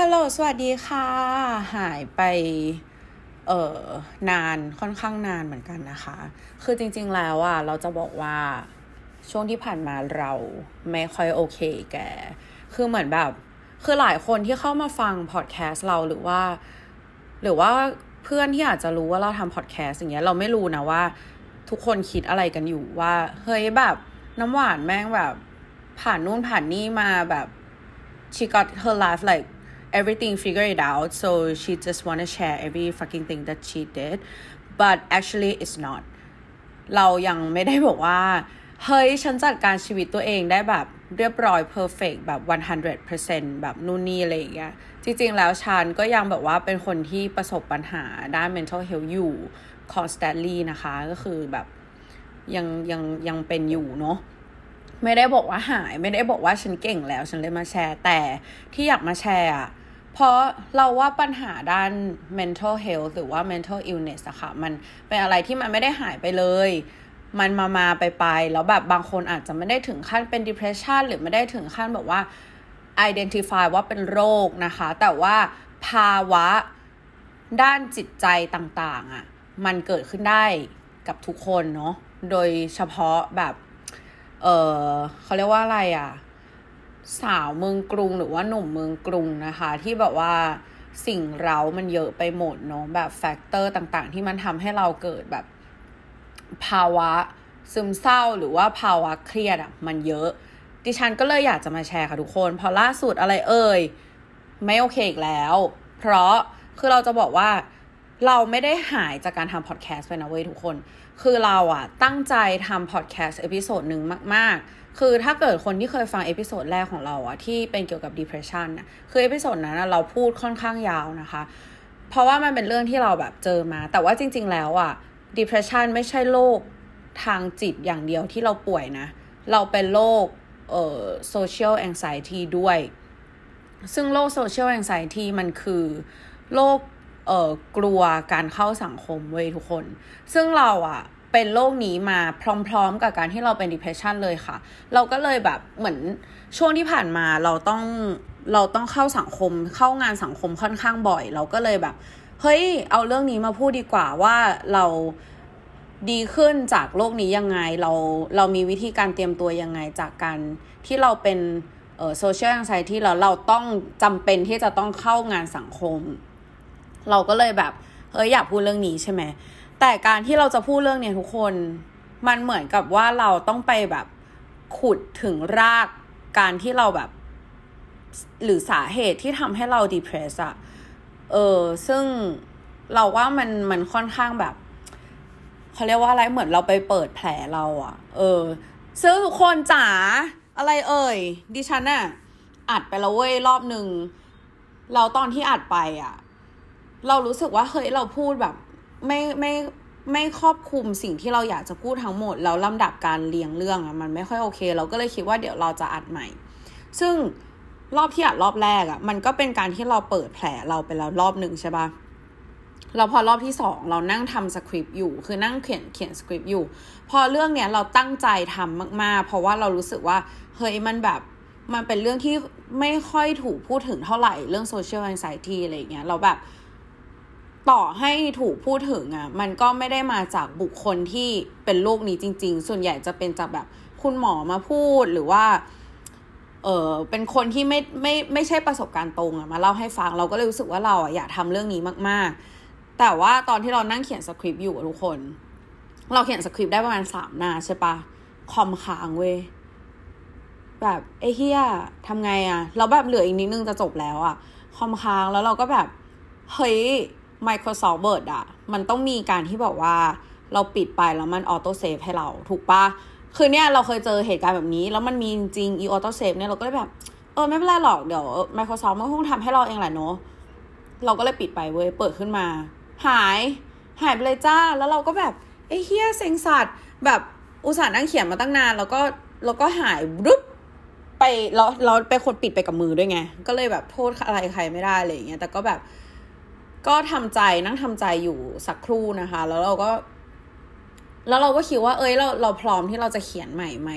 ฮัลโหล สวัสดีค่ะ หายไป เอ่อนานค่อนข้างนานเหมือนกันนะคะ คือจริง ๆ แล้วอะเราจะบอกว่าช่วงที่ผ่านมาเราไม่ค่อยโอเคแก คือเหมือนแบบ คือหลายคนที่เข้ามาฟังพอดแคสต์เราหรือว่า หรือว่าเพื่อนที่อาจจะรู้ว่าเราทำพอดแคสต์อย่างเงี้ย เราไม่รู้นะว่า ทุกคนคิดอะไรกันอยู่ว่า เฮ้ยแบบน้ำหวานแม่งแบบ ผ่านนู่นผ่านนี่มาแบบ she got her life like everything figured it out so she just want to share every fucking thing that she did but actually it's not เรายังไม่ได้บอกว่า เฮ้ย ฉันจัดการชีวิตตัวเองได้แบบเรียบร้อย perfect แบบ 100%แบบนู่นนี่อะไรอย่างเงี้ย จริงๆ แล้วฉันก็ยังแบบว่าเป็นคนที่ประสบปัญหาด้าน mental health อยู่ constantly นะคะ ก็คือแบบยังยังยังเป็นอยู่เนาะไม่ได้บอกว่าหาย ไม่ได้บอกว่าฉันเก่งแล้ว ฉันเลยมาแชร์ แต่ที่อยากมาแชร์อะ เพราะเราว่าปัญหาด้าน mental health หรือว่า mental illness อะค่ะ มันเป็นอะไรที่มันไม่ได้หายไปเลย มันมามาไปไปแล้วแบบบางคนอาจจะไม่ได้ถึงขั้นเป็น depression หรือไม่ได้ถึงขั้นแบบว่า identify ว่าเป็นโรคนะคะ แต่ว่าภาวะด้านจิตใจต่างๆอะมันเกิดขึ้นได้กับทุกคนเนาะ โดยเฉพาะแบบ เออเขาเรียกว่าอะไรอะ สาวเมืองกรุงหรือว่าหนุ่มเมืองกรุงนะคะ ที่แบบว่าสิ่งเรามันเยอะไปหมดเนาะแบบแฟกเตอร์ต่างๆ ที่มันทำให้เราเกิดแบบภาวะซึมเศร้าหรือว่าภาวะเครียดอะมันเยอะ ดิฉันก็เลยอยากจะมาแชร์ค่ะทุกคนพราะล่าสุดอะไรเอ่ย ไม่โอเคอีกแล้ว เพราะคือเราจะบอกว่าเราไม่ได้หายจากการทำพอดแคสต์ไปนะเว้ยทุกคน คือเราอะตั้งใจทำพอดแคสต์ episode หนึ่งมาก ๆ คือถ้าเกิดคนที่เคยฟัง episode แรกของเราอะที่เป็นเกี่ยวกับ depression นะคือ episode นั้นเราพูดค่อนข้างยาวนะคะ เพราะว่ามันเป็นเรื่องที่เราแบบเจอมา แต่ว่าจริง ๆ แล้วอะ depression ไม่ใช่โรคทางจิตอย่างเดียวที่เราป่วยนะ เราเป็นโรคเอ่อ social anxiety ด้วย ซึ่งโรค social anxiety มันคือโรคเอ่อกลัวการเข้าสังคมเว้ยทุกคน ซึ่งเราอะ เป็นโรคนี้มาพร้อมๆ กับการที่เราเป็น depression เลยค่ะ เราก็เลยแบบเหมือนช่วงที่ผ่านมาเราต้องเราต้องเข้าสังคมเข้างานสังคมค่อนข้างบ่อย เราก็เลยแบบ เฮ้ยเอาเรื่องนี้มาพูดดีกว่าว่าเราดีขึ้นจากโรคนี้ยังไงเราเรามีวิธีการเตรียมตัวยังไงจากการที่เราเป็นเอ่อ social anxiety แล้วเราต้องจำเป็นที่จะต้องเข้างานสังคม เราก็เลยแบบเฮ้ยอยากพูดเรื่องนี้ใช่ไหม แต่การที่เราจะพูดเรื่องเนี้ยทุกคน มันเหมือนกับว่าเราต้องไปแบบขุดถึงรากการที่เราแบบ หรือสาเหตุที่ทำให้เรา depress อะเออซึ่งเราว่ามันมันค่อนข้างแบบเขาเรียกว่าอะไรเหมือนเราไปเปิดแผลเราอะเออ ซึ่งทุกคนจ๋าอะไรเอ่ย ดิฉันอะอัดไปแล้วเว้ยรอบหนึ่งเราตอนที่อัดไปอะเรารู้สึกว่าเฮ้ยเราพูดแบบ ไม่ไม่ไม่ครอบคลุมสิ่งที่เราอยากจะพูดทั้งหมด แล้วลำดับการเรียงเรื่องอะมันไม่ค่อยโอเค เราก็เลยคิดว่าเดี๋ยวเราจะอัดใหม่ ซึ่งรอบที่อัดรอบแรกอะมันก็เป็นการที่เราเปิดแผลเราไปแล้วรอบหนึ่งใช่ปะเราพอรอบที่สองเรานั่งทำสคริปต์อยู่ คือนั่งเขียนเขียนสคริปต์อยู่ พอเรื่องเนี้ยเราตั้งใจทำมาก ๆ เพราะว่าเรารู้สึกว่าเฮ้ยมันแบบมันเป็นเรื่องที่ไม่ค่อยถูกพูดถึงเท่าไหร่เรื่อง social anxiety อะไรเงี้ยเราแบบ ต่อให้ถูกพูดถึงอะ่ะมันก็ไม่ได้มาจากบุคคลที่เป็นโรคนี้จริง ๆ ส่วนใหญ่จะเป็นจากแบบคุณหมอมาพูดหรือว่า เออเป็นคนที่ไม่ไม่ไม่ใช่ประสบการณ์ตรงอะมาเล่าให้ฟังเราก็เลยรู้สึกว่าเราอะอยากทำเรื่องนี้มาก ๆ แต่ว่าตอนที่เรานั่งเขียนสคริปต์อยู่ทุกคน เราเขียนสคริปต์ได้ประมาณสามหน้าใช่ปะคอมค้างเว้ยแบบไอ้เฮียทำไงอะเราแบบเหลืออีกนิดนึงจะจบแล้วอะคอมค้างแล้วเราก็แบบเฮ้ย Microsoft Word อะมันต้องมีการที่บอกว่าเราปิดไปแล้วมัน auto save ให้เราถูกปะคือเนี่ยเราเคยเจอเหตุการณ์แบบนี้ แล้วมันมีจริงอี auto save เนี่ยเราก็เลยแบบ เออไม่เป็นไรหรอกเดี๋ยว Microsoft มันคงทำให้เราเองแหละเนาะเราก็เลยปิดไปเว้ยเปิดขึ้นมา หายหายไปเลยจ้า แล้วเราก็แบบไอ้เฮียเซ็งสัตว์แบบอุตส่าห์นั่งเขียนมาตั้งนาน แล้วก็แล้วก็หายวับไปเราเราเป็นคนปิดไปกับมือด้วยไง ก็เลยแบบโทษอะไรใครไม่ได้อะไรอย่างเงี้ยแต่ก็แบบ ก็ทำใจนั่งทำใจอยู่สักครู่นะคะ แล้วเราก็ แล้วเราก็คิดว่า เอ้ยเราเราพร้อมที่เราจะเขียนใหม่ไหม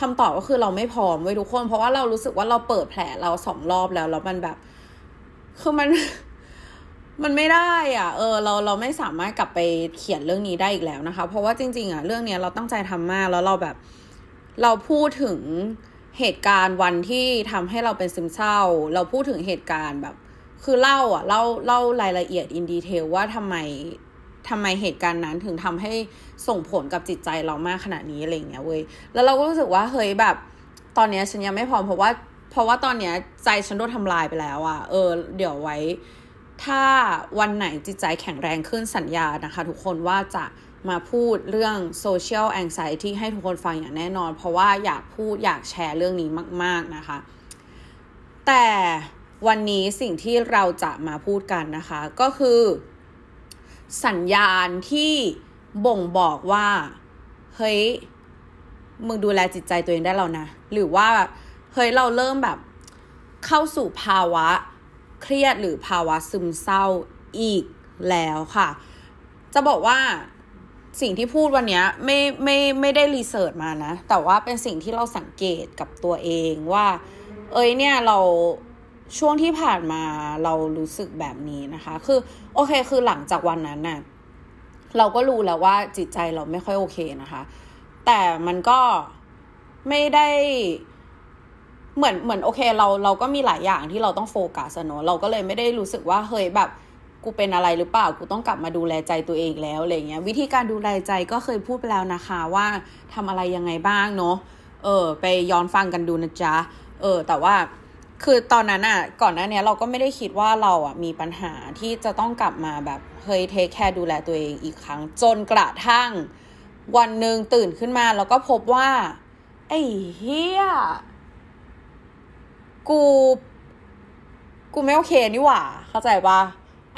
คำตอบก็คือเราไม่พร้อมเว้ทุกคน เพราะว่าเรารู้สึกว่าเราเปิดแผลเราสองรอบแล้วแล้วมันแบบ คือมันมันไม่ได้อะ เออ เราเราไม่สามารถกลับไปเขียนเรื่องนี้ได้อีกแล้วนะคะ เพราะว่าจริง ๆ อะ เรื่องนี้เราตั้งใจทำมากแล้วเราแบบ เราพูดถึงเหตุการณ์วันที่ทำให้เราเป็นซึมเศร้า เราพูดถึงเหตุการณ์แบบ คือเล่าอะเล่าเล่ารายละเอียดอินดีเทลว่าทำไมทำไมเหตุการณ์นั้นถึงทำให้ส่งผลกับจิตใจเรามากขนาดนี้อะไรเงี้ยเว้ยแล้วเราก็รู้สึกว่าเฮ้ยแบบ ตอนเนี้ยฉันยังไม่พร้อมเพราะว่า เพราะว่าตอนเนี้ยใจฉันโดนทำลายไปแล้วอะเออ เดี๋ยวไว้ ถ้าวันไหนจิตใจแข็งแรงขึ้นสัญญานะคะ ทุกคนว่าจะมาพูดเรื่อง social anxiety ให้ทุกคนฟังอย่างแน่นอน เพราะว่าอยากพูดอยากแชร์เรื่องนี้มาก ๆนะคะ แต่ วันนี้สิ่งที่เราจะมาพูดกันนะคะ ก็คือ สัญญาณที่บ่งบอกว่า เฮ้ย มึงดูแลจิตใจตัวเองได้แล้วนะ หรือว่าเฮ้ยเราเริ่มแบบเข้าสู่ภาวะเครียดหรือภาวะซึมเศร้าอีกแล้วค่ะ จะบอกว่าสิ่งที่พูดวันนี้ไม่ไม่ไม่ได้รีเสิร์ชมานะ แต่ว่าเป็นสิ่งที่เราสังเกตกับตัวเองว่า เอ้ยเนี่ยเรา ช่วงที่ผ่านมาเรารู้สึกแบบนี้นะคะ คือโอเคคือหลังจากวันนั้นน่ะเราก็รู้แล้วว่าจิตใจเราไม่ค่อยโอเคนะคะ แต่มันก็ไม่ได้เหมือนเหมือนโอเค เราเราก็มีหลายอย่างที่เราต้องโฟกัสเนอะเราก็เลยไม่ได้รู้สึกว่าเฮ้ยแบบกูเป็นอะไรหรือเปล่ากูต้องกลับมาดูแลใจตัวเองแล้วอะไรเงี้ยวิธีการดูแลใจก็เคยพูดไปแล้วนะคะว่าทำอะไรยังไงบ้างเนาะเออ ไปย้อนฟังกันดูนะจ๊ะเออ แต่ว่า คือตอนนั้นอะก่อนหน้านี้เราก็ไม่ได้คิดว่าเราอะมีปัญหาที่จะต้องกลับมาแบบเฮ้ยเทคแคร์ดูแลตัวเองอีกครั้ง จนกระทั่ง วันหนึ่งตื่นขึ้นมา แล้วก็พบว่า ไอ้เฮียกู กูไม่โอเคนี่หว่า เข้าใจปะ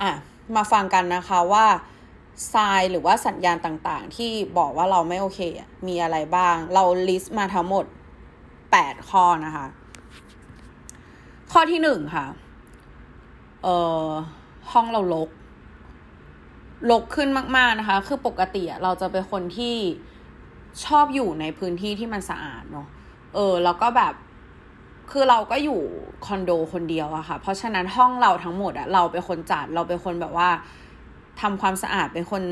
อะ มาฟังกันนะคะว่าทรายหรือว่าสัญญาณต่างๆ ที่บอกว่าเราไม่โอเค มีอะไรบ้าง เราลิสต์มาทั้งหมดแปดข้อนะคะ ข้อที่หนึ่งค่ะ เอ่อ ห้องเราลก ลกขึ้นมากๆนะคะ คือปกติเราจะเป็นคนที่ชอบอยู่ในพื้นที่ที่มันสะอาดเนาะ เออ แล้วก็แบบ คือเราก็อยู่คอนโดคนเดียวอะค่ะ เพราะฉะนั้นห้องเราทั้งหมดอะเราเป็นคนจัด เราเป็นคนแบบว่าทำความสะอาด เป็นคน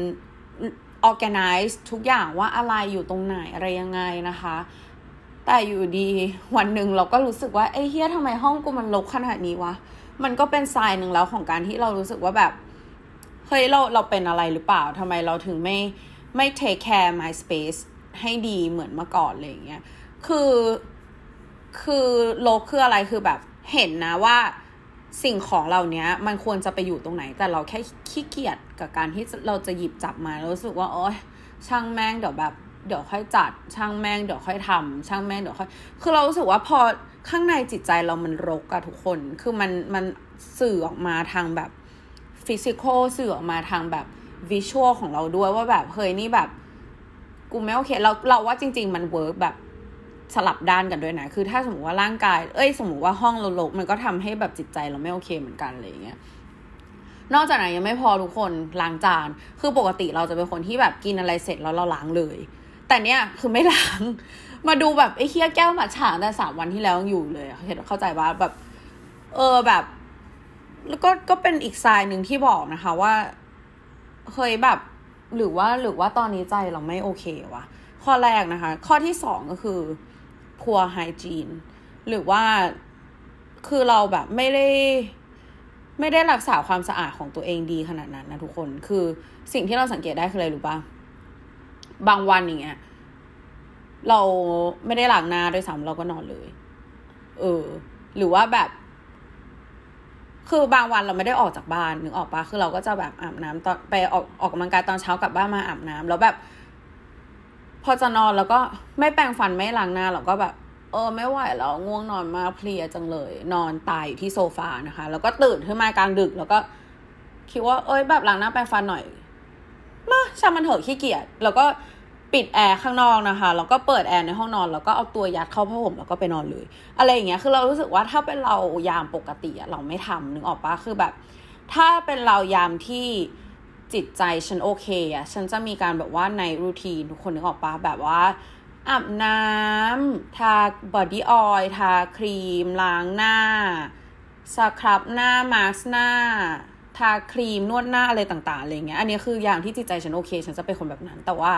organize ทุกอย่างว่าอะไรอยู่ตรงไหนอะไรยังไงนะคะ แต่อยู่ดีวันหนึ่งเราก็รู้สึกว่าไอ้เฮียทำไมห้องกูมันรกขนาดนี้วะ มันก็เป็นทรายหนึ่งแล้วของการที่เรารู้สึกว่าแบบ เฮ้ยเราเราเป็นอะไรหรือเปล่าทำไมเราถึงไม่ไม่ take care my space ให้ดีเหมือนเมื่อก่อนอะไรเงี้ย คือคือโลกคืออะไรคือแบบเห็นนะว่าสิ่งของเหล่านี้มันควรจะไปอยู่ตรงไหน แต่เราแค่ขี้เกียจกับการที่เราจะหยิบจับมาแล้วรู้สึกว่าโอ๊ยช่างแม่งเดี๋ยวแบบ เดี๋ยวค่อยจัดช่างแม่งเดี๋ยวค่อยทำช่างแม่งเดี๋ยวค่อย คือเรารู้สึกว่าพอข้างในจิตใจเรามันรกอะทุกคน คือมันมันสื่อออกมาทางแบบ physical สื่อออกมาทางแบบ visual ของเราด้วยว่าแบบเฮ้ยนี่แบบ กูไม่โอเคเราเราว่าจริง ๆ มัน work แบบสลับด้านกันด้วยนะ คือถ้าสมมติว่าร่างกาย เอ้ย สมมติว่าห้องเราลกมันก็ทำให้แบบจิตใจเราไม่โอเคเหมือนกันอะไรเงี้ย นอกจากนั้นยังไม่พอทุกคนล้างจาน คือปกติเราจะเป็นคนที่แบบกินอะไรเสร็จแล้วเราล้างเลย แต่เนี้ยคือไม่ล้าง มาดูแบบไอ้เคี้ยแก้วมาฉางแต่สามวันที่แล้วยังอยู่เลยเห็นเข้าใจว่าแบบ เออแบบ แล้วก็ก็เป็นอีกทรายหนึ่งที่บอกนะคะว่าเคยแบบ หรือว่าหรือว่าตอนนี้ใจเราไม่โอเควะข้อแรกนะคะ ข้อที่สองก็คือ poor hygiene หรือว่าคือเราแบบไม่ได้ไม่ได้รักษาความสะอาดของตัวเองดีขนาดนั้นนะทุกคน คือสิ่งที่เราสังเกตได้คืออะไรรู้ปะ บางวันอย่างเงี้ยเราไม่ได้ล้างหน้าด้วยซ้ำเราก็นอนเลย เออ หรือว่าแบบ คือบางวันเราไม่ได้ออกจากบ้านนึกออกปะคือเราก็จะแบบอาบน้ำตอนไปออกออกกำลังกายตอนเช้ากลับบ้านมาอาบน้ำแล้วแบบ พอจะนอนแล้วก็ไม่แปรงฟันไม่ล้างหน้าเราก็แบบ เออ ไม่ไหวแล้วง่วงนอนมากเพลียจังเลย นอนตายอยู่ที่โซฟานะคะ แล้วก็ตื่นขึ้นมากลางดึก แล้วก็คิดว่าเอ้ยแบบล้างหน้าแปรงฟันหน่อย ช่างมันเถอะขี้เกียจแล้วก็ปิดแอร์ข้างนอกนะคะ แล้วก็เปิดแอร์ในห้องนอน แล้วก็เอาตัวยัดเข้าผ้าห่มแล้วก็ไปนอนเลย อะไรอย่างเงี้ย คือเรารู้สึกว่าถ้าเป็นเรายามปกติอะเราไม่ทำนึกออกปะคือแบบ ถ้าเป็นเรายามที่จิตใจฉันโอเคอะฉันจะมีการแบบว่าใน routine ทุกคนนึกออกปะแบบว่าอาบน้ำทา body oil ทาครีม ล้างหน้า scrub หน้ามาสหน้า ทาครีมนวดหน้าอะไรต่างๆอะไรเงี้ยอันนี้คืออย่างที่จิตใจฉันโอเค ฉันจะเป็นคนแบบนั้น แต่ว่า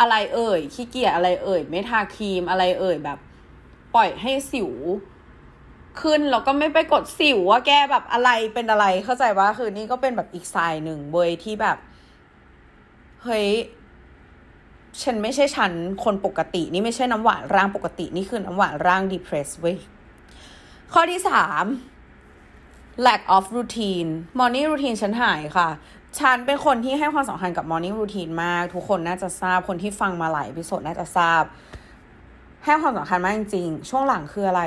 อะไรเอ่ยขี้เกียจอะไรเอ่ย ไม่ทาครีมอะไรเอ่ยแบบ ปล่อยให้สิว ขึ้นแล้วก็ไม่ไปกดสิวว่าแกแบบอะไรเป็นอะไรเข้าใจว่าคือนี่ก็เป็นแบบอีกสายหนึ่งเว้ยที่แบบเฮ้ยฉันไม่ใช่ฉันคนปกติ นี่ไม่ใช่น้ำหวานร่างปกติ นี่คือน้ำหวานร่าง depressed เว้ยข้อที่สาม lack of routine morning routine ฉันหายค่ะ ฉันเป็นคนที่ให้ความสำคัญกับ morning routine มาก ทุกคนน่าจะทราบคนที่ฟังมาหลายพิโซดน่าจะทราบ ให้ความสำคัญมากจริงๆ ช่วงหลังคืออะไร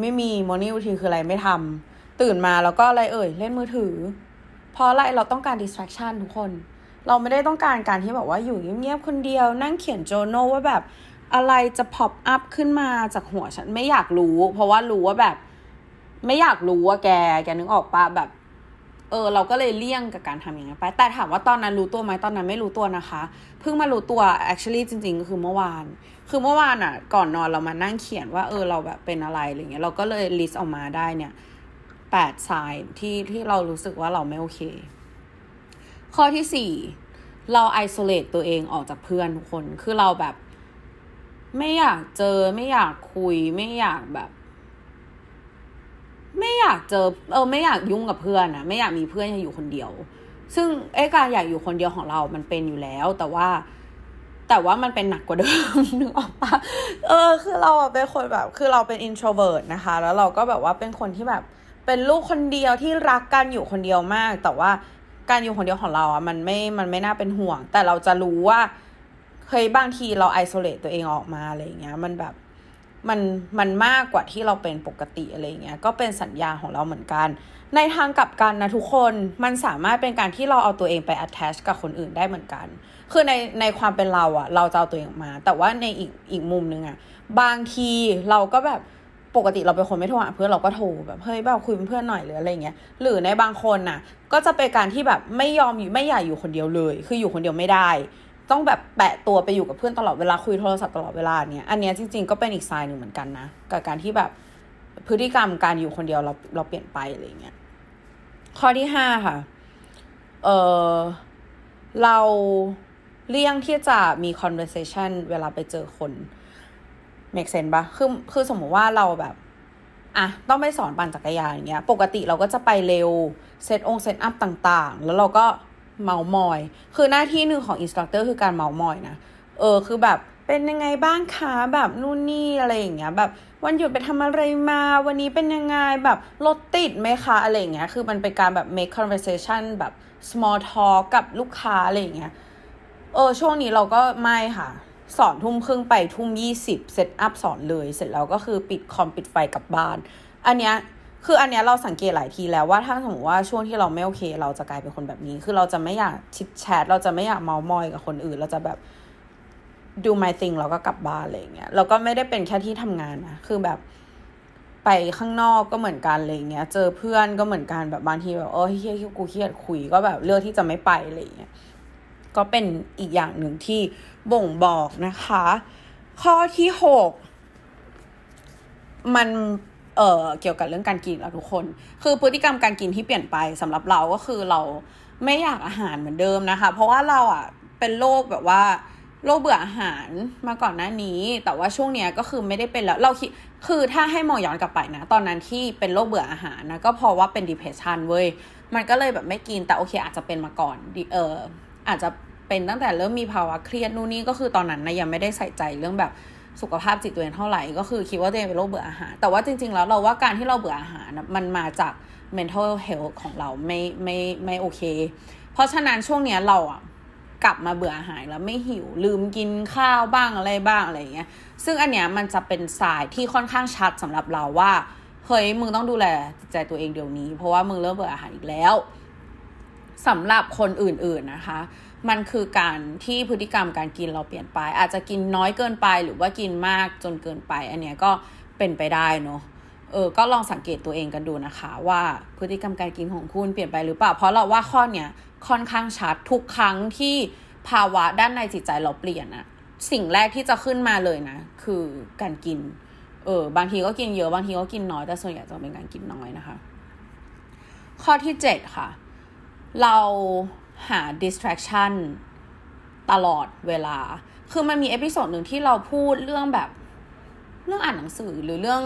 ไม่มี morning routine คืออะไรไม่ทำตื่นมาแล้วก็อะไรเอ่ย เล่นมือถือ เพราะอะไรเราต้องการ distraction ทุกคน เราไม่ได้ต้องการการที่แบบว่าอยู่เงียบๆคนเดียว นั่งเขียนโจโนว่าแบบอะไรจะ pop up ขึ้นมาจากหัวฉันไม่อยากรู้ เพราะว่ารู้ว่าแบบ ไม่อยากรู้ว่าแกแกนึกออกปะแบบ เออ เราก็เลยเลี่ยงกับการทำอย่างนี้ไป แต่ถามว่าตอนนั้นรู้ตัวไหมตอนนั้นไม่รู้ตัวนะคะ เพิ่งมารู้ตัว actually จริง ๆ ก็คือเมื่อวาน คือเมื่อวานอะ ก่อนนอนเรามานั่งเขียนว่าเออเราแบบเป็นอะไรอะไรเงี้ย เราก็เลย list ออกมาได้เนี่ยแปดสายที่ที่เรารู้สึกว่าเราไม่โอเค ข้อที่สี่เรา isolate ตัวเองออกจากเพื่อนทุกคน คือเราแบบ ไม่อยากเจอไม่อยากคุยไม่อยากแบบ ไม่อยากเจอเออไม่อยากยุ่งกับเพื่อนนะไม่อยากมีเพื่อนอยากอยู่คนเดียว ซึ่งไอ้การอยากอยู่คนเดียวของเรา มันเป็นอยู่แล้ว แต่ว่า แต่ว่ามันเป็นหนักกว่าเดิมนึกออกปะเออ คือเราเป็นคนแบบ คือเราเป็น introvert นะคะ แล้วเราก็แบบว่าเป็นคนที่แบบเป็นลูกคนเดียวที่รักการอยู่คนเดียวมาก แต่ว่าการอยู่คนเดียวของเราอะมันไม่มันไม่น่าเป็นห่วง แต่เราจะรู้ว่าเฮ้ยบางทีเรา isolate ตัวเองออกมาอะไรเงี้ย มันแบบ มันมันมากกว่าที่เราเป็นปกติอะไรเงี้ยก็เป็นสัญญาของเราเหมือนกัน ในทางกลับกันนะทุกคนมันสามารถเป็นการที่เราเอาตัวเองไป attach กับคนอื่นได้เหมือนกัน คือในในความเป็นเราอะเราจะเอาตัวเองมา แต่ว่าในอีกอีกมุมนึงอะบางทีเราก็แบบปกติเราเป็นคนไม่โทรหาเพื่อนเราก็โทรแบบเฮ้ยแบบคุยเป็นเพื่อนหน่อยหรืออะไรเงี้ยหรือในบางคนน่ะ ก็จะเป็นการที่แบบไม่ยอมอยู่ไม่อยากอยู่คนเดียวเลย คืออยู่คนเดียวไม่ได้ ต้องแบบแปะตัวไปอยู่กับเพื่อนตลอดเวลาคุยโทรศัพท์ตลอดเวลาเนี่ยอันเนี้ยจริง ๆก็เป็นอีกสายหนึ่งเหมือนกันนะกับการที่แบบพฤติกรรมการอยู่คนเดียวเราเราเปลี่ยนไปอะไรเงี้ยข้อที่ห้าค่ะเออเราเลี่ยงที่จะมี conversation เวลาไปเจอคน make sense ปะคือคือสมมติว่าเราแบบอะต้องไปสอนปั่นจักรยานอย่างเงี้ย ปกติเราก็จะไปเร็ว เซตอง set up ต่างๆ แล้วเราก็ เม้ามอย คือหน้าที่หนึ่งของ instructor คือการเม้ามอยนะเออคือแบบเป็นยังไงบ้างคะแบบนู่นนี่อะไรอย่างเงี้ย แบบวันหยุดไปทำอะไรมา วันนี้เป็นยังไงแบบรถติดไหมคะอะไรอย่างเงี้ยคือมันเป็นการแบบ make conversation แบบ small talk กับลูกค้าอะไรอย่างเงี้ยเออช่วงนี้เราก็ไม่ค่ะ สอนทุ่มครึ่งไปทุ่มยี่สิบ set up สอนเลย เสร็จแล้วก็คือปิดคอมปิดไฟกลับบ้าน อันเนี้ย คืออันเนี้ยเราสังเกตหลายทีแล้วว่าถ้าสมมติว่าช่วงที่เราไม่โอเค เราจะกลายเป็นคนแบบนี้ คือเราจะไม่อยากชิดแชทเราจะไม่อยากเมามอยกับคนอื่น เราจะแบบดู my thing เราก็กลับบ้านอะไรเงี้ยเราก็ไม่ได้เป็นแค่ที่ทำงานนะคือแบบไปข้างนอกก็เหมือนกันอะไรเงี้ย เจอเพื่อนก็เหมือนกันแบบบางทีแบบเออเฮียกูเครียดคุยก็แบบเลือกที่จะไม่ไปอะไรเงี้ยก็เป็นอีกอย่างหนึ่งที่บ่งบอกนะคะ ข้อที่หกมัน เอ่อเกี่ยวกับเรื่องการกินแล้วทุกคน คือพฤติกรรมการกินที่เปลี่ยนไปสำหรับเราก็คือเราไม่อยากอาหารเหมือนเดิมนะคะ เพราะว่าเราอะเป็นโรคแบบว่าโรคเบื่ออาหารมาก่อนหน้านี้ แต่ว่าช่วงเนี้ยก็คือไม่ได้เป็นแล้วเราคิดคือถ้าให้มองย้อนกลับไปนะ ตอนนั้นที่เป็นโรคเบื่ออาหารนะก็เพราะว่าเป็น depression เว้ยมันก็เลยแบบไม่กินแต่โอเค อาจจะเป็นมาก่อนเอออาจจะเป็นตั้งแต่เริ่มมีภาวะเครียดนู่นนี่ก็คือตอนนั้นนะยังไม่ได้ใส่ใจเรื่องแบบ สุขภาพจิตตัวเองเท่าไหร่ ก็คือคิดว่าตัวเองเป็นโรคเบื่ออาหาร แต่ว่าจริง ๆ แล้วเราว่าการที่เราเบื่ออาหารมันมาจาก mental health ของเราไม่ไม่ไม่โอเค เพราะฉะนั้นช่วงเนี้ยเราอะกลับมาเบื่ออาหารแล้วไม่หิวลืมกินข้าวบ้างอะไรบ้างอะไรเงี้ย ซึ่งอันเนี้ยมันจะเป็นสายที่ค่อนข้างชัดสำหรับเราว่าเฮ้ยมึงต้องดูแลจิตใจตัวเองเดี๋ยวนี้ เพราะว่ามึงเริ่มเบื่ออาหารอีกแล้วสำหรับคนอื่น ๆนะคะ มันคือการที่พฤติกรรมการกินเราเปลี่ยนไป อาจจะกินน้อยเกินไปหรือว่ากินมากจนเกินไป อันเนี้ยก็เป็นไปได้เนาะเออก็ลองสังเกตตัวเองกันดูนะคะ ว่าพฤติกรรมการกินของคุณเปลี่ยนไปหรือเปล่า เพราะเราว่าข้อเนี้ยค่อนข้างชัดทุกครั้งที่ภาวะด้านในจิตใจเราเปลี่ยนอะสิ่งแรกที่จะขึ้นมาเลยนะ คือการกิน เออบางทีก็กินเยอะบางทีก็กินน้อยแต่ส่วนใหญ่จะเป็นการกินน้อยนะคะ ข้อที่เจ็ดค่ะ เรา หา distraction ตลอดเวลา คือมันมี episode หนึ่งที่เราพูดเรื่องแบบเรื่องอ่านหนังสือหรือเรื่อง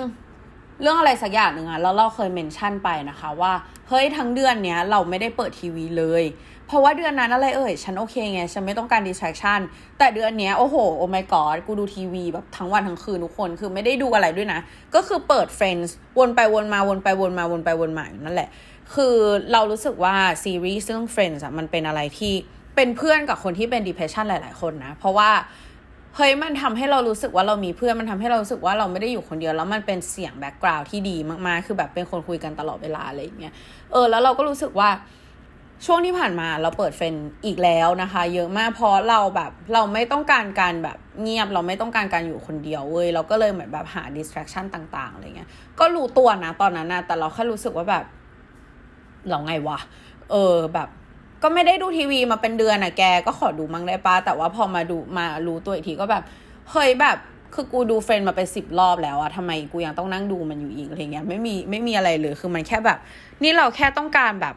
เรื่องอะไรสักอย่างหนึ่งอะแล้วเราเคย mention ไปนะคะ ว่าเฮ้ยทั้งเดือนเนี้ยเราไม่ได้เปิดทีวีเลย เพราะว่าเดือนนั้นอะไรเอ่ย ฉันโอเคไง ฉันไม่ต้องการ distraction แต่เดือนเนี้ยโอ้โห oh my god กูดูทีวีแบบทั้งวันทั้งคืนทุกคนคือไม่ได้ดูอะไรด้วยนะ ก็คือเปิด Friends วนไปวนมาวนไปวนมาวนไปวนมาอยู่นั่นแหละ คือเรารู้สึกว่าซีรีส์เรื่อง Friends อะมันเป็นอะไรที่เป็นเพื่อนกับคนที่เป็น depression หลาย ๆ คนนะ เพราะว่าเฮ้ยมันทำให้เรารู้สึกว่าเรามีเพื่อนมันทำให้เรารู้สึกว่าเราไม่ได้อยู่คนเดียวแล้วมันเป็นเสียงแบ็กกราวด์ที่ดีมากๆ คือแบบเป็นคนคุยกันตลอดเวลาอะไรอย่างเงี้ยเออแล้วเราก็รู้สึกว่าช่วงที่ผ่านมาเราเปิดเฟนอีกแล้วนะคะ เยอะมากเพราะเราแบบเราไม่ต้องการการแบบเงียบเราไม่ต้องการการอยู่คนเดียวเว้ยเราก็เลยเหมือนแบบหา distraction ต่างๆอะไรเงี้ยก็รู้ตัวนะตอนนั้นนะแต่เราแค่รู้สึกว่าแบบ เราไงวะ เออแบบก็ไม่ได้ดูทีวีมาเป็นเดือนอะแก ก็ขอดูมั่งได้ปะแต่ว่าพอมาดูมารู้ตัวอีกทีก็แบบเฮ้ยแบบคือกูดูเฟรนมาเป็นสิบรอบแล้วอะทำไมกูยังต้องนั่งดูมันอยู่อีกอะไรเงี้ยไม่มีไม่มีอะไรเลยคือมันแค่แบบ นี่เราแค่ต้องการแบบ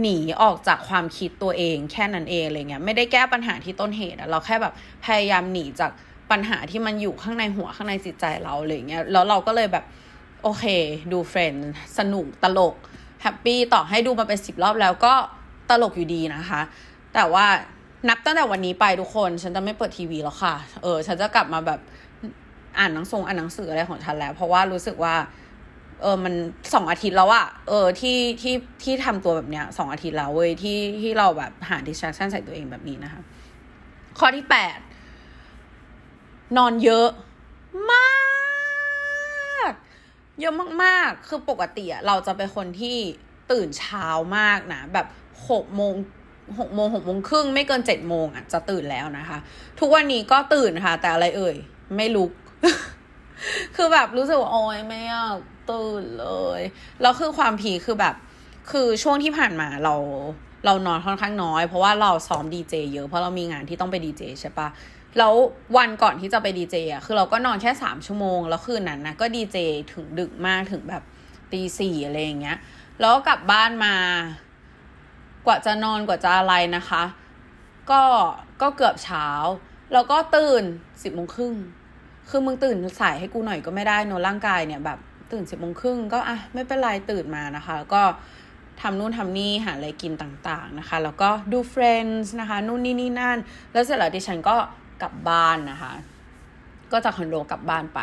หนีออกจากความคิดตัวเองแค่นั้นเองอะไรเงี้ยไม่ได้แก้ปัญหาที่ต้นเหตุอะเราแค่แบบพยายามหนีจากปัญหาที่มันอยู่ข้างในหัวข้างในจิตใจเราอะไรเงี้ยแล้วเราก็เลยแบบโอเค ดู Friends สนุกตลก happy ต่อให้ดูมาเป็นสิบรอบแล้วก็ตลกอยู่ดีนะคะ แต่ว่านับตั้งแต่วันนี้ไปทุกคน ฉันจะไม่เปิดทีวีแล้วค่ะ เออ ฉันจะกลับมาแบบอ่านหนังสืออ่านหนังสืออะไรของฉันแล้ว เพราะว่ารู้สึกว่า เออมันสองอาทิตย์แล้วอะเออที่ที่ที่ทำตัวแบบเนี้ยสองอาทิตย์แล้วเว้ยที่ที่เราแบบหา distraction ใส่ตัวเองแบบนี้นะคะ ข้อที่แปดนอนเยอะมาก เยอะมากๆ คือปกติอะเราจะเป็นคนที่ตื่นเช้ามากนะ แบบหกโมงหกโมงหกโมงครึ่งไม่เกินเจ็ดโมงอะจะตื่นแล้วนะคะ ทุกวันนี้ก็ตื่นค่ะ แต่อะไรเอ่ย ไม่ลุก คือแบบรู้สึกว่าโอ้ยไม่อยากตื่นเลยแล้วคือความผีคือแบบ คือช่วงที่ผ่านมาเราเรานอนค่อนข้างน้อย เพราะว่าเราซ้อมดีเจเยอะเพราะเรามีงานที่ต้องไปดีเจใช่ปะ แล้ววันก่อนที่จะไปดีเจอะคือเราก็นอนแค่สามชั่วโมง แล้วคืนนั้นนะก็ดีเจถึงดึกมากถึงแบบตีสี่อะไรอย่างเงี้ย แล้วกลับบ้านมา กว่าจะนอนกว่าจะอะไรนะคะ ก็ก็เกือบเช้า แล้วก็ตื่นสิบโมงครึ่งคือมึงตื่นสายให้กูหน่อยก็ไม่ได้นอนร่างกายเนี่ยแบบตื่นสิบโมงครึ่งก็อะไม่เป็นไรตื่นมานะคะแล้วก็ทำนู่นทำนี่หาอะไรกินต่างๆนะคะ แล้วก็ดู Friends นะคะ นู่นนี่นี่นั่น แล้วเสร็จแล้วดิฉันก็ กลับบ้านนะคะ ก็จากคอนโดกลับบ้านไป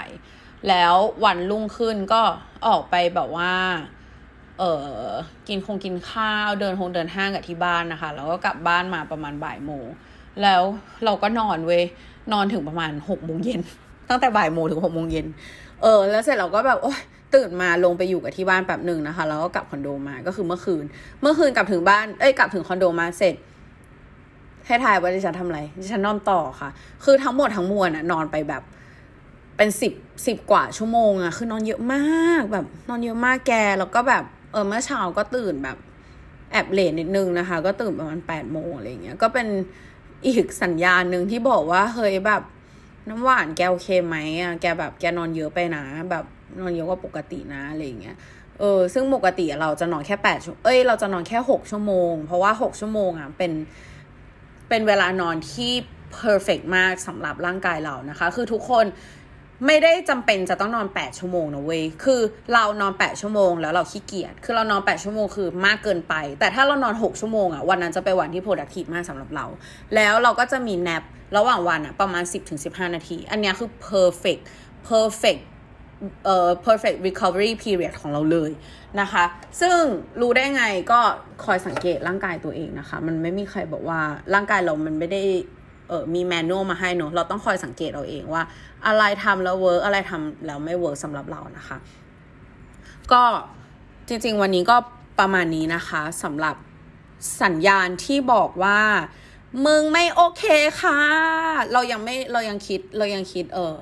แล้ววันรุ่งขึ้นก็ออกไปแบบว่า เออกินคงกินข้าวเดินคงเดินห้างกับที่บ้านนะคะ แล้วก็กลับบ้านมาประมาณบ่ายโมงแล้วเราก็นอนเว้ยนอนถึงประมาณหกโมงเย็นตั้งแต่บ่ายโมงถึงหกโมงเย็นเออ แล้วเสร็จเราก็แบบโอ๊ยตื่นมาลงไปอยู่กับที่บ้านแป๊บหนึ่งนะคะ แล้วก็กลับคอนโดมาก็คือเมื่อคืน เมื่อคืนกลับถึงบ้านเอ้ยกลับถึงคอนโดมาเสร็จ ให้ทายว่าดิฉันทำอะไรดิฉันนอนต่อค่ะ คือทั้งหมดทั้งมวลอะนอนไปแบบเป็นสิบสิบกว่าชั่วโมงอะคือนอนเยอะมากแบบ นอนเยอะมากแกแล้วก็แบบเออเมื่อเช้าก็ตื่นแบบแอบเลนนิดนึงนะคะ ก็ตื่นประมาณแปดโมงอะไรเงี้ยก็เป็นอีกสัญญาณหนึ่งที่บอกว่าเฮ้ยแบบน้ำหวานแกโอเคไหมอะแกแบบแกนอนเยอะไปนะ แบบนอนเยอะกว่าปกตินะอะไรเงี้ยเออซึ่งปกติเราจะนอนแค่แปดชั่วเอ้ยเราจะนอนแค่หกชั่วโมง เพราะว่าหกชั่วโมงอะเป็น เป็นเวลานอนที่ perfect มากสำหรับร่างกายเรานะคะ คือทุกคนไม่ได้จำเป็นจะต้องนอน 8 ชั่วโมงนะเว้ย คือเรานอน 8 ชั่วโมงแล้วเราขี้เกียจ คือเรานอน 8 ชั่วโมงคือมากเกินไป แต่ถ้าเรานอน 6 ชั่วโมงอะวันนั้นจะเป็นวันที่ productive มากสำหรับเรา แล้วเราก็จะมี nap ระหว่างวันอะประมาณ 10-15 นาที อันนี้คือ perfect perfect เอ่อ perfect recovery period ของเราเลยนะคะ ซึ่งรู้ได้ไงก็คอยสังเกตร่างกายตัวเองนะคะ มันไม่มีใครบอกว่าร่างกายเรามันไม่ได้เออมี manual มาให้เนอะเราต้องคอยสังเกตเราเองว่า อะไรทำแล้ว work อะไรทำแล้วไม่ work สำหรับเรานะคะ ก็จริงๆวันนี้ก็ประมาณนี้นะคะสำหรับสัญญาณที่บอกว่า มึงไม่โอเคค่ะ เรายังไม่เรายังคิดเรายังคิดเออ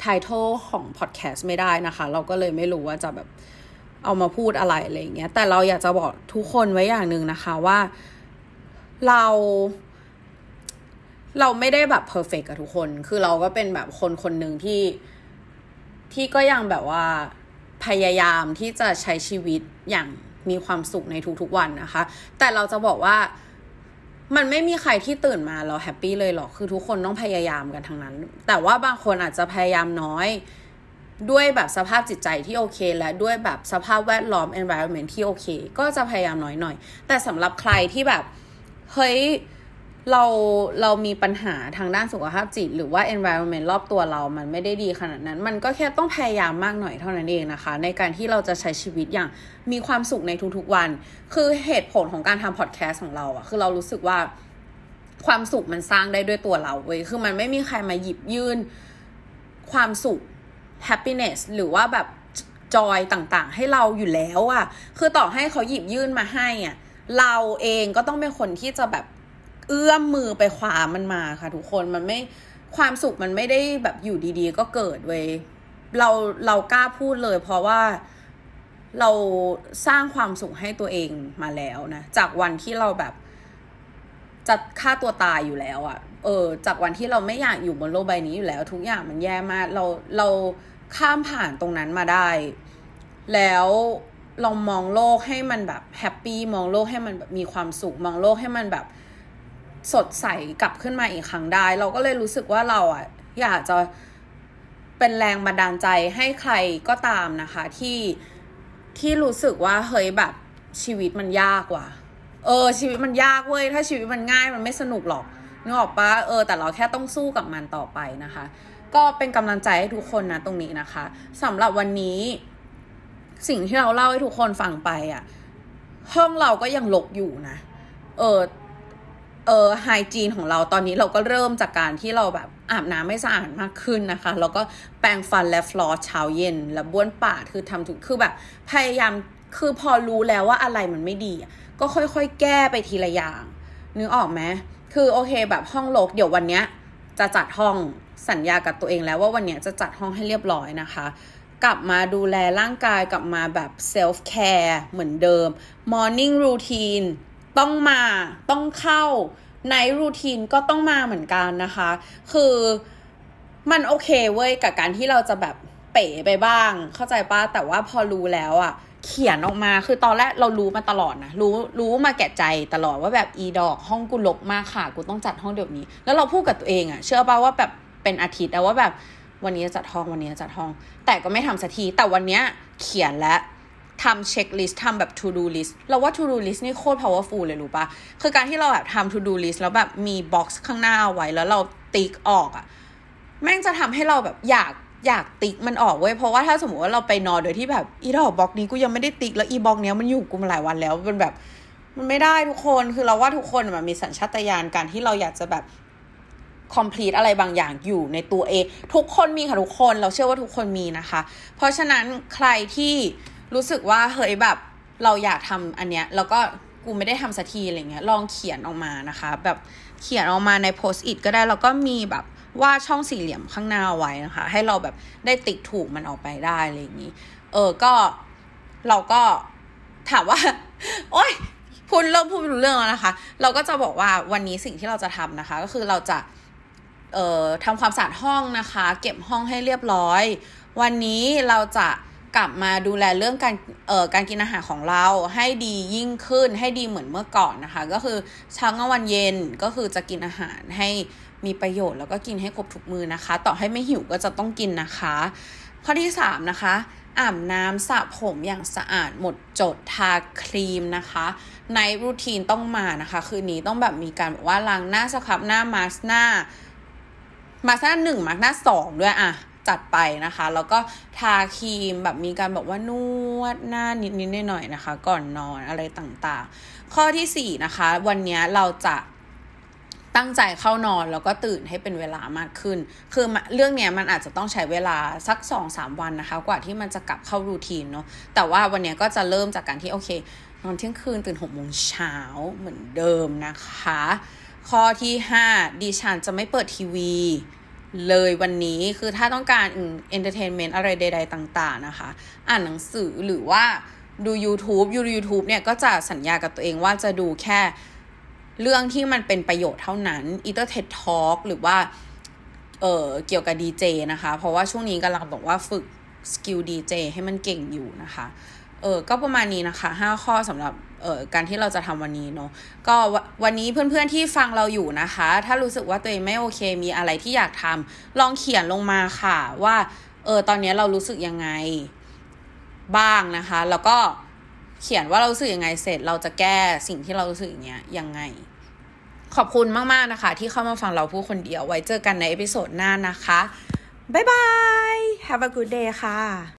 title ของพอดแคสต์ไม่ได้นะคะ เราก็เลยไม่รู้ว่าจะแบบเอามาพูดอะไรอะไรอย่างเงี้ย แต่เราอยากจะบอกทุกคนไว้อย่างหนึ่งนะคะว่าเรา เราไม่ได้แบบ perfect กับทุกคน คือเราก็เป็นแบบคนคนหนึ่งที่ที่ก็ยังแบบว่าพยายามที่จะใช้ชีวิตอย่างมีความสุขในทุกๆวันนะคะ แต่เราจะบอกว่า มันไม่มีใครที่ตื่นมาเราแฮปปี้เลยหรอกคือทุกคนต้องพยายามกันทั้งนั้น แต่ว่าบางคนอาจจะพยายามน้อย ด้วยแบบสภาพจิตใจที่โอเค และด้วยแบบสภาพแวดล้อม environment ที่โอเค ก็จะพยายามน้อยหน่อย แต่สำหรับใครที่แบบเฮ้ย เราเรามีปัญหาทางด้านสุขภาพจิต หรือว่า environment รอบตัวเรามันไม่ได้ดีขนาดนั้น มันก็แค่ต้องพยายามมากหน่อยเท่านั้นเองนะคะ ในการที่เราจะใช้ชีวิตอย่างมีความสุขในทุกๆวัน คือเหตุผลของการทำพอดแคสต์ของเราอะคือเรารู้สึกว่าความสุขมันสร้างได้ด้วยตัวเราเว้ยคือมันไม่มีใครมาหยิบยื่นความสุข happiness หรือว่าแบบจอยต่างๆ ให้เราอยู่แล้วอะคือต่อให้เขาหยิบยื่นมาให้อะเราเองก็ต้องเป็นคนที่จะแบบ เอื้อมมือไปคว้ามันมาค่ะ ทุกคนมันไม่ความสุขมันไม่ได้แบบอยู่ดีๆ ก็เกิดเว้ยเราเรากล้าพูดเลย เพราะว่าเราสร้างความสุขให้ตัวเองมาแล้วนะจากวันที่เราแบบจะฆ่าตัวตายอยู่แล้วอะ่ะเออ จากวันที่เราไม่อยากอยู่บนโลกใบนี้อยู่แล้ว ทุกอย่างมันแย่มาก เราเราข้ามผ่านตรงนั้นมาได้ แล้วเรามองโลกให้มันแบบแฮปปี้มองโลกให้มันแบบมีความสุข มองโลกให้มันแบบ สดใสกลับขึ้นมาอีกครั้งได้ เราก็เลยรู้สึกว่าเราอะอยากจะเป็นแรงบันดาลใจให้ใครก็ตามนะคะ ที่ที่รู้สึกว่าเฮ้ยแบบชีวิตมันยากว่ะ เออ ชีวิตมันยากเว้ยถ้าชีวิตมันง่ายมันไม่สนุกหรอกนึกออกปะเออแต่เราแค่ต้องสู้กับมันต่อไปนะคะ ก็เป็นกำลังใจให้ทุกคนนะตรงนี้นะคะสำหรับวันนี้ สิ่งที่เราเล่าให้ทุกคนฟังไปอะ่ะ ห้องเราก็ยังลกอยู่นะ เออ เออไฮจีนของเราตอนนี้เราก็เริ่มจากการที่เราแบบอาบน้ำไม่สะอาดมากขึ้นนะคะ แล้วก็แปรงฟันและฟลอสเช้าเย็น และบ้วนปากคือทำทุกคือแบบ พยายามคือพอรู้แล้วว่าอะไรมันไม่ดี ก็ค่อยๆ แก้ไปทีละอย่าง นึกออกไหมคือโอเคแบบห้องลกเดี๋ยววันเนี้ยจะจัดห้องสัญญากับตัวเองแล้วว่าวันเนี้ยจะจัดห้องให้เรียบร้อยนะคะ กลับมาดูแลร่างกายกลับมาแบบเซลฟ์แคร์เหมือนเดิม Morning Routine ต้องมาต้องเข้าไนท์รูทีนก็ต้องมาเหมือนกันนะคะ คือมันโอเคเว้ยกับการที่เราจะแบบเป๋ไปบ้าง เข้าใจป้าแต่ว่าพอรู้แล้วอะเขียนออกมาคือตอนแรกเรารู้มาตลอดนะรู้รู้มาแก่ใจตลอดว่าแบบอีดอกห้องกูลกมากค่ะ กูต้องจัดห้องเดี๋ยวนี้ แล้วเราพูดกับตัวเองอะเชื่อป่าว่าแบบเป็นอาทิตย์แล้วว่าแบบวันนี้จะจัดห้องวันนี้จะจัดห้อง แต่ก็ไม่ทำสักทีแต่วันเนี้ยเขียนแล้ว ทำ checklist ทำแบบ to do list เราว่า to do list นี่โคตร powerful เลยรู้ปะคือการที่เราแบบทำ to do list แล้วแบบมี box ข้างหน้าไว้แล้วเราติ๊กออกอะแม่งจะทำให้เราแบบอยากอยากติ๊กมันออกเว้ย เพราะว่าถ้าสมมติว่าเราไปนอนโดยที่แบบอีดอกบล็อกนี้กูยังไม่ได้ติ๊กแล้วอีบล็อกเนี้ยมันอยู่กูมาหลายวันแล้วมันแบบมันไม่ได้ทุกคนคือเราว่าทุกคนมันมีสัญชาตญาณการที่เราอยากจะแบบ complete อะไรบางอย่างอยู่ในตัวเอง ทุกคนมีค่ะทุกคนเราเชื่อว่าทุกคนมีนะคะ เพราะฉะนั้นใครที่ รู้สึกว่าเฮ้ยแบบเราอยากทำอันเนี้ยแล้วก็กูไม่ได้ทำสักทีอะไรเงี้ยลองเขียนออกมานะคะ แบบเขียนออกมาในโพสต์อิทก็ได้แล้วก็มีแบบว่าช่องสี่เหลี่ยมข้างหน้าไว้นะคะ ให้เราแบบได้ติ๊กถูกมันออกไปได้อะไรอย่างนี้ เออก็เราก็ถามว่า โอ๊ยพูดเริ่มพูดรู้เรื่องแล้วนะคะ เราก็จะบอกว่าวันนี้สิ่งที่เราจะทำนะคะ ก็คือเราจะเอ่อทำความสะอาดห้องนะคะ เก็บห้องให้เรียบร้อย วันนี้เราจะ กลับมาดูแลเรื่องการเอ่อการกินอาหารของเราให้ดียิ่งขึ้นให้ดีเหมือนเมื่อก่อนนะคะ ก็คือเช้ากลางวันเย็นก็คือจะกินอาหารให้มีประโยชน์แล้วก็กินให้ครบทุกมือนะคะ ต่อให้ไม่หิวก็จะต้องกินนะคะ ข้อที่3นะคะอาบน้ำสระผมอย่างสะอาดหมดจดทาครีมนะคะในรูทีนต้องมานะคะ คืนนี้ต้องแบบมีการแบบว่าล้างหน้าสครับหน้ามาสหน้ามาสหน้าหนึ่งมาสหน้าสองด้วยอะ จัดไปนะคะ แล้วก็ทาครีมแบบมีการบอกว่านวดหน้านิดๆหน่อยๆนะคะ ก่อนนอนอะไรต่างๆ ข้อที่ 4 นะคะ วันนี้เราจะตั้งใจเข้านอนแล้วก็ตื่นให้เป็นเวลามากขึ้น คือเรื่องเนี้ยมันอาจจะต้องใช้เวลาสักสองสามวันนะคะ กว่าที่มันจะกลับเข้า routine เนาะ แต่ว่าวันนี้ก็จะเริ่มจากการที่โอเคนอนเที่ยงคืนตื่นหกโมงเช้าเหมือนเดิมนะคะ ข้อที่ห้าดิฉันจะไม่เปิดทีวี เลยวันนี้คือถ้าต้องการ entertainment อะไรใด ๆ ต่าง ๆ นะคะ อ่านหนังสือหรือว่าดู YouTube ยู YouTube เนี่ยก็จะสัญญากับตัวเองว่าจะดูแค่เรื่องที่มันเป็นประโยชน์เท่านั้น either TED Talk หรือว่าเออเกี่ยวกับดีเจนะคะ เพราะว่าช่วงนี้กำลังบอกว่าฝึก skill ดีเจให้มันเก่งอยู่นะคะ เออก็ประมาณนี้นะคะห้าข้อสำหรับเออการที่เราจะทำวันนี้เนาะก็วันนี้เพื่อนๆที่ฟังเราอยู่นะคะ ถ้ารู้สึกว่าตัวเองไม่โอเคมีอะไรที่อยากทำลองเขียนลงมาค่ะว่าเออตอนนี้เรารู้สึกยังไงบ้างนะคะ แล้วก็เขียนว่าเรารู้สึกยังไงเสร็จ เราจะแก้สิ่งที่เรารู้สึกอย่างเงี้ยยังไง ขอบคุณมากๆนะคะ ที่เข้ามาฟังเราพูดคนเดียวไว้เจอกันใน episode หน้านะคะ บ๊ายบาย have a good day ค่ะ